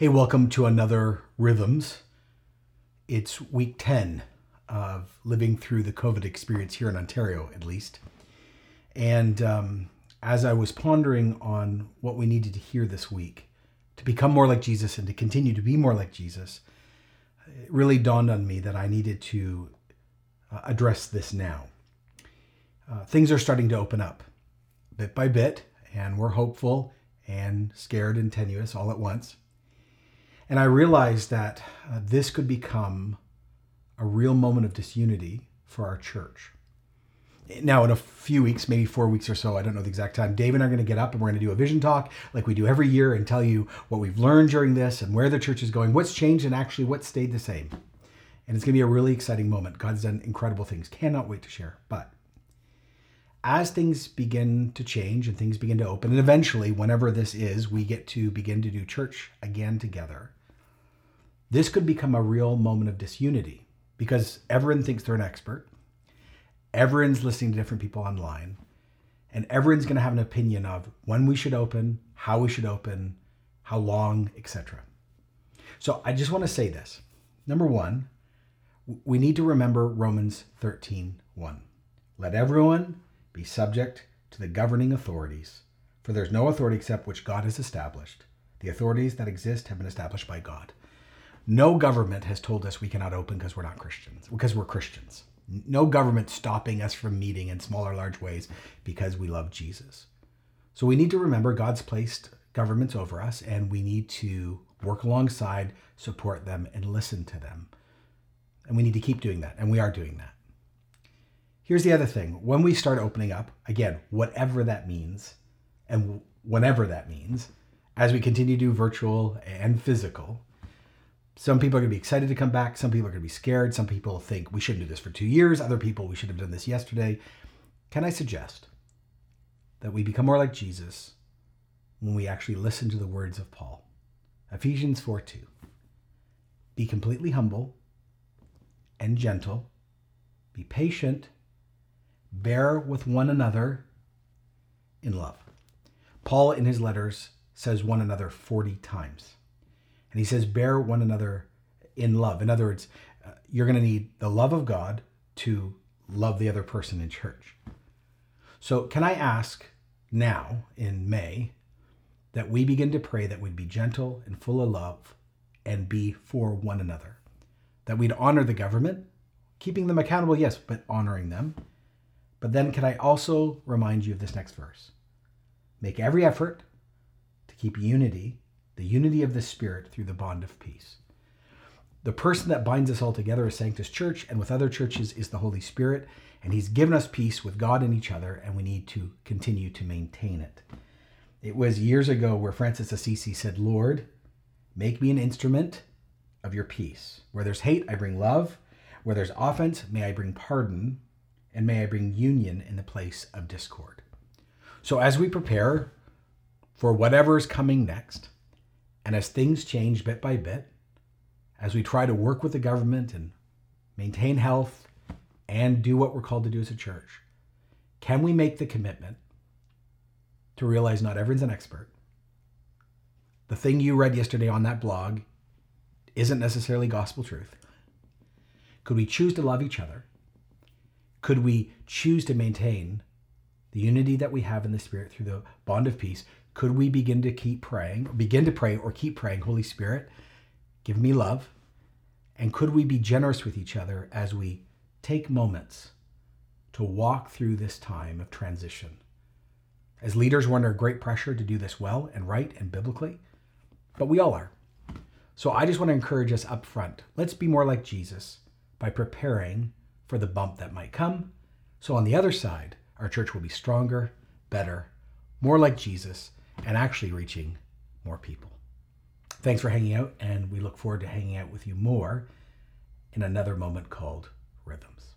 Hey, welcome to another Rhythms. It's week 10 of living through the COVID experience here in Ontario, at least. And um, as I was pondering on what we needed to hear this week to become more like Jesus and to continue to be more like Jesus, it really dawned on me that I needed to uh, address this now. Uh, things are starting to open up bit by bit, and we're hopeful and scared and tenuous all at once. And I realized that uh, this could become a real moment of disunity for our church. Now, in a few weeks, maybe four weeks or so, I don't know the exact time, Dave and I are going to get up and we're going to do a vision talk like we do every year and tell you what we've learned during this and where the church is going, what's changed, and actually what stayed the same. And it's going to be a really exciting moment. God's done incredible things. Cannot wait to share. But as things begin to change and things begin to open, and eventually, whenever this is, we get to begin to do church again together, this could become a real moment of disunity because everyone thinks they're an expert. Everyone's listening to different people online, and everyone's going to have an opinion of when we should open, how we should open, how long, etc. So I just want to say this. Number one, we need to remember Romans 13 1. Let everyone be subject to the governing authorities, for there's no authority except which God has established. The authorities that exist have been established by God. No government has told us we cannot open because we're not Christians, because we're Christians. No government stopping us from meeting in small or large ways because we love Jesus. So we need to remember God's placed governments over us and we need to work alongside, support them, and listen to them. And we need to keep doing that, and we are doing that. Here's the other thing when we start opening up, again, whatever that means, and whenever that means, as we continue to do virtual and physical, some people are going to be excited to come back. Some people are going to be scared. Some people think we shouldn't do this for two years. Other people, we should have done this yesterday. Can I suggest that we become more like Jesus when we actually listen to the words of Paul? Ephesians 4 2. Be completely humble and gentle, be patient, bear with one another in love. Paul, in his letters, says one another 40 times. And he says, bear one another in love. In other words, uh, you're going to need the love of God to love the other person in church. So, can I ask now in May that we begin to pray that we'd be gentle and full of love and be for one another? That we'd honor the government, keeping them accountable, yes, but honoring them. But then, can I also remind you of this next verse? Make every effort to keep unity the unity of the Spirit through the bond of peace. The person that binds us all together as Sanctus Church and with other churches is the Holy Spirit, and He's given us peace with God and each other, and we need to continue to maintain it. It was years ago where Francis Assisi said, Lord, make me an instrument of your peace. Where there's hate, I bring love. Where there's offense, may I bring pardon, and may I bring union in the place of discord. So as we prepare for whatever is coming next, and as things change bit by bit, as we try to work with the government and maintain health and do what we're called to do as a church, can we make the commitment to realize not everyone's an expert? The thing you read yesterday on that blog isn't necessarily gospel truth. Could we choose to love each other? Could we choose to maintain the unity that we have in the Spirit through the bond of peace? Could we begin to keep praying, begin to pray or keep praying, Holy Spirit, give me love? And could we be generous with each other as we take moments to walk through this time of transition? As leaders, we're under great pressure to do this well and right and biblically, but we all are. So I just want to encourage us up front. Let's be more like Jesus by preparing for the bump that might come. So on the other side, our church will be stronger, better, more like Jesus, and actually reaching more people. Thanks for hanging out, and we look forward to hanging out with you more in another moment called Rhythms.